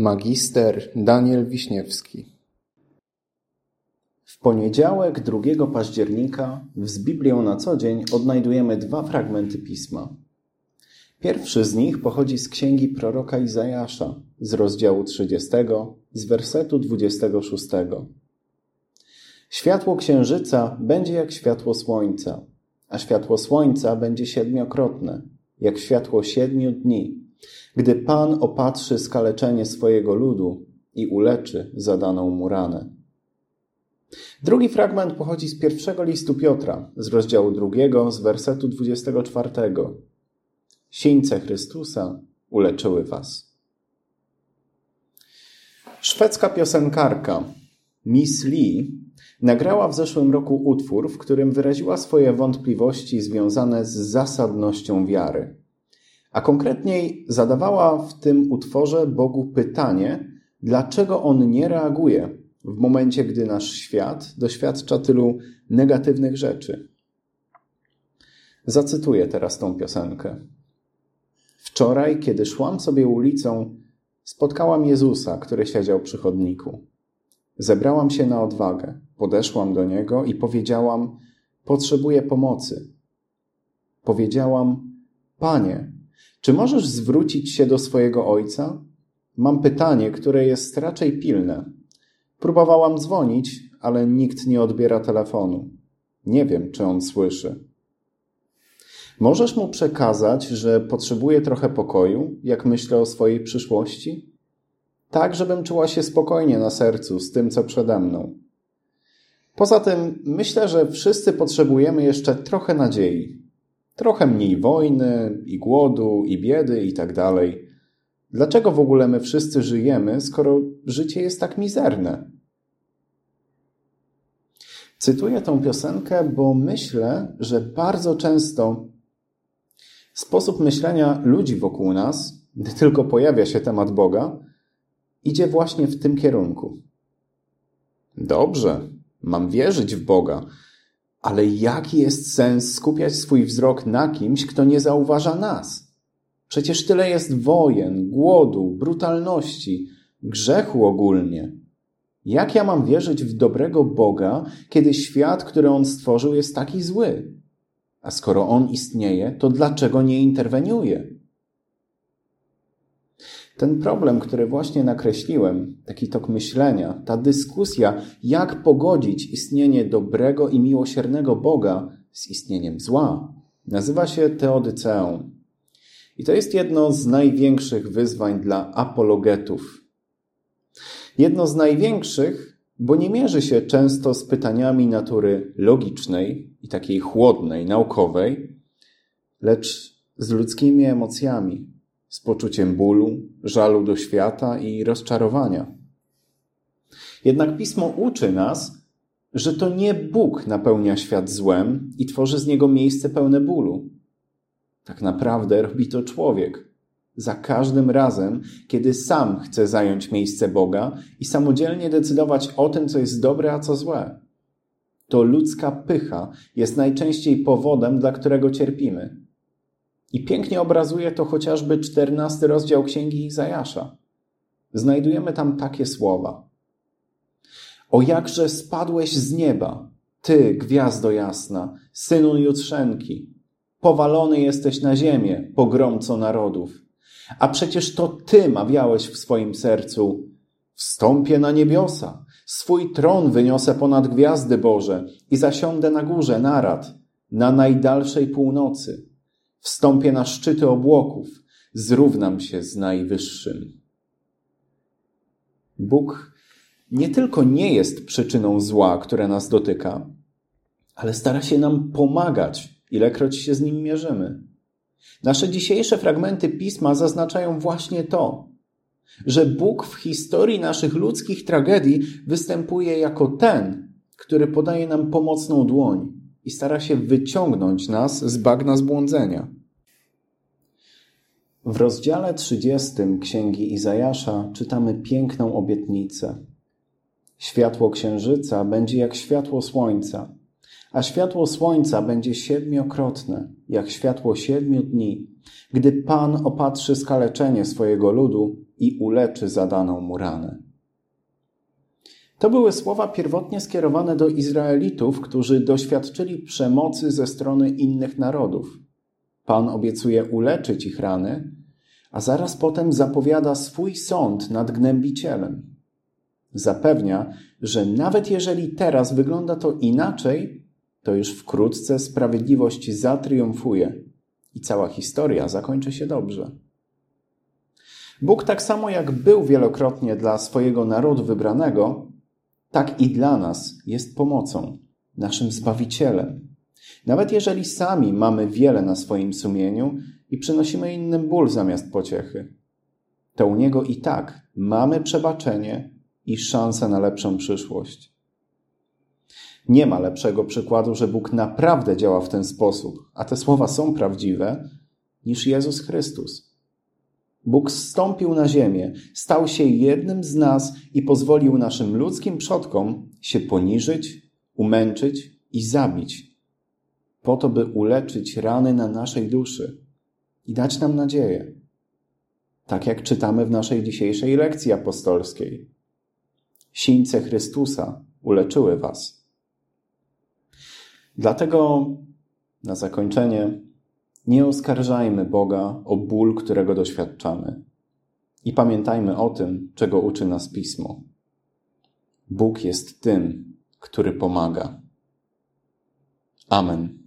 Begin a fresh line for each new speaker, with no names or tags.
Magister Daniel Wiśniewski W poniedziałek, 2 października, z Biblią na co dzień odnajdujemy dwa fragmenty pisma. Pierwszy z nich pochodzi z księgi proroka Izajasza, z rozdziału 30, z wersetu 26. Światło księżyca będzie jak światło słońca, a światło słońca będzie siedmiokrotne, jak światło siedmiu dni, gdy Pan opatrzy skaleczenie swojego ludu i uleczy zadaną mu ranę. Drugi fragment pochodzi z pierwszego listu Piotra, z rozdziału drugiego, z wersetu 24. Sińce Chrystusa uleczyły was. Szwedzka piosenkarka Miss Lee nagrała w zeszłym roku utwór, w którym wyraziła swoje wątpliwości związane z zasadnością wiary. A konkretniej zadawała w tym utworze Bogu pytanie, dlaczego on nie reaguje w momencie, gdy nasz świat doświadcza tylu negatywnych rzeczy. Zacytuję teraz tą piosenkę. Wczoraj, kiedy szłam sobie ulicą, spotkałam Jezusa, który siedział przy chodniku. Zebrałam się na odwagę, podeszłam do niego i powiedziałam: Potrzebuję pomocy. Powiedziałam: Panie, czy możesz zwrócić się do swojego ojca? Mam pytanie, które jest raczej pilne. Próbowałam dzwonić, ale nikt nie odbiera telefonu. Nie wiem, czy on słyszy. Możesz mu przekazać, że potrzebuję trochę pokoju, jak myślę o swojej przyszłości? Tak, żebym czuła się spokojnie na sercu z tym, co przede mną. Poza tym myślę, że wszyscy potrzebujemy jeszcze trochę nadziei. Trochę mniej wojny, i głodu, i biedy, i tak dalej. Dlaczego w ogóle my wszyscy żyjemy, skoro życie jest tak mizerne? Cytuję tą piosenkę, bo myślę, że bardzo często sposób myślenia ludzi wokół nas, gdy tylko pojawia się temat Boga, idzie właśnie w tym kierunku. Dobrze, mam wierzyć w Boga, ale jaki jest sens skupiać swój wzrok na kimś, kto nie zauważa nas? Przecież tyle jest wojen, głodu, brutalności, grzechu ogólnie. Jak ja mam wierzyć w dobrego Boga, kiedy świat, który On stworzył, jest taki zły? A skoro On istnieje, to dlaczego nie interweniuje? Ten problem, który właśnie nakreśliłem, taki tok myślenia, ta dyskusja, jak pogodzić istnienie dobrego i miłosiernego Boga z istnieniem zła, nazywa się teodyceą. I to jest jedno z największych wyzwań dla apologetów. Jedno z największych, bo nie mierzy się często z pytaniami natury logicznej i takiej chłodnej, naukowej, lecz z ludzkimi emocjami, z poczuciem bólu, żalu do świata i rozczarowania. Jednak pismo uczy nas, że to nie Bóg napełnia świat złem i tworzy z niego miejsce pełne bólu. Tak naprawdę robi to człowiek. Za każdym razem, kiedy sam chce zająć miejsce Boga i samodzielnie decydować o tym, co jest dobre, a co złe. To ludzka pycha jest najczęściej powodem, dla którego cierpimy. I pięknie obrazuje to chociażby czternasty rozdział Księgi Izajasza. Znajdujemy tam takie słowa. O jakże spadłeś z nieba, ty, gwiazdo jasna, synu jutrzenki. Powalony jesteś na ziemię, pogromco narodów. A przecież to ty mawiałeś w swoim sercu, wstąpię na niebiosa, swój tron wyniosę ponad gwiazdy Boże i zasiądę na górze narad, na najdalszej północy. Wstąpię na szczyty obłoków, zrównam się z Najwyższym. Bóg nie tylko nie jest przyczyną zła, które nas dotyka, ale stara się nam pomagać, ilekroć się z nim mierzymy. Nasze dzisiejsze fragmenty pisma zaznaczają właśnie to, że Bóg w historii naszych ludzkich tragedii występuje jako ten, który podaje nam pomocną dłoń i stara się wyciągnąć nas z bagna zbłądzenia. W rozdziale 30 Księgi Izajasza czytamy piękną obietnicę. Światło księżyca będzie jak światło słońca, a światło słońca będzie siedmiokrotne, jak światło siedmiu dni, gdy Pan opatrzy skaleczenie swojego ludu i uleczy zadaną mu ranę. To były słowa pierwotnie skierowane do Izraelitów, którzy doświadczyli przemocy ze strony innych narodów. Pan obiecuje uleczyć ich rany, a zaraz potem zapowiada swój sąd nad gnębicielem. Zapewnia, że nawet jeżeli teraz wygląda to inaczej, to już wkrótce sprawiedliwość zatriumfuje i cała historia zakończy się dobrze. Bóg tak samo jak był wielokrotnie dla swojego narodu wybranego, tak i dla nas jest pomocą, naszym Zbawicielem. Nawet jeżeli sami mamy wiele na swoim sumieniu i przynosimy innym ból zamiast pociechy, to u Niego i tak mamy przebaczenie i szansę na lepszą przyszłość. Nie ma lepszego przykładu, że Bóg naprawdę działa w ten sposób, a te słowa są prawdziwe, niż Jezus Chrystus. Bóg zstąpił na ziemię, stał się jednym z nas i pozwolił naszym ludzkim przodkom się poniżyć, umęczyć i zabić, po to, by uleczyć rany na naszej duszy i dać nam nadzieję. Tak jak czytamy w naszej dzisiejszej lekcji apostolskiej. Sińce Chrystusa uleczyły was. Dlatego na zakończenie nie oskarżajmy Boga o ból, którego doświadczamy. I pamiętajmy o tym, czego uczy nas Pismo. Bóg jest tym, który pomaga. Amen.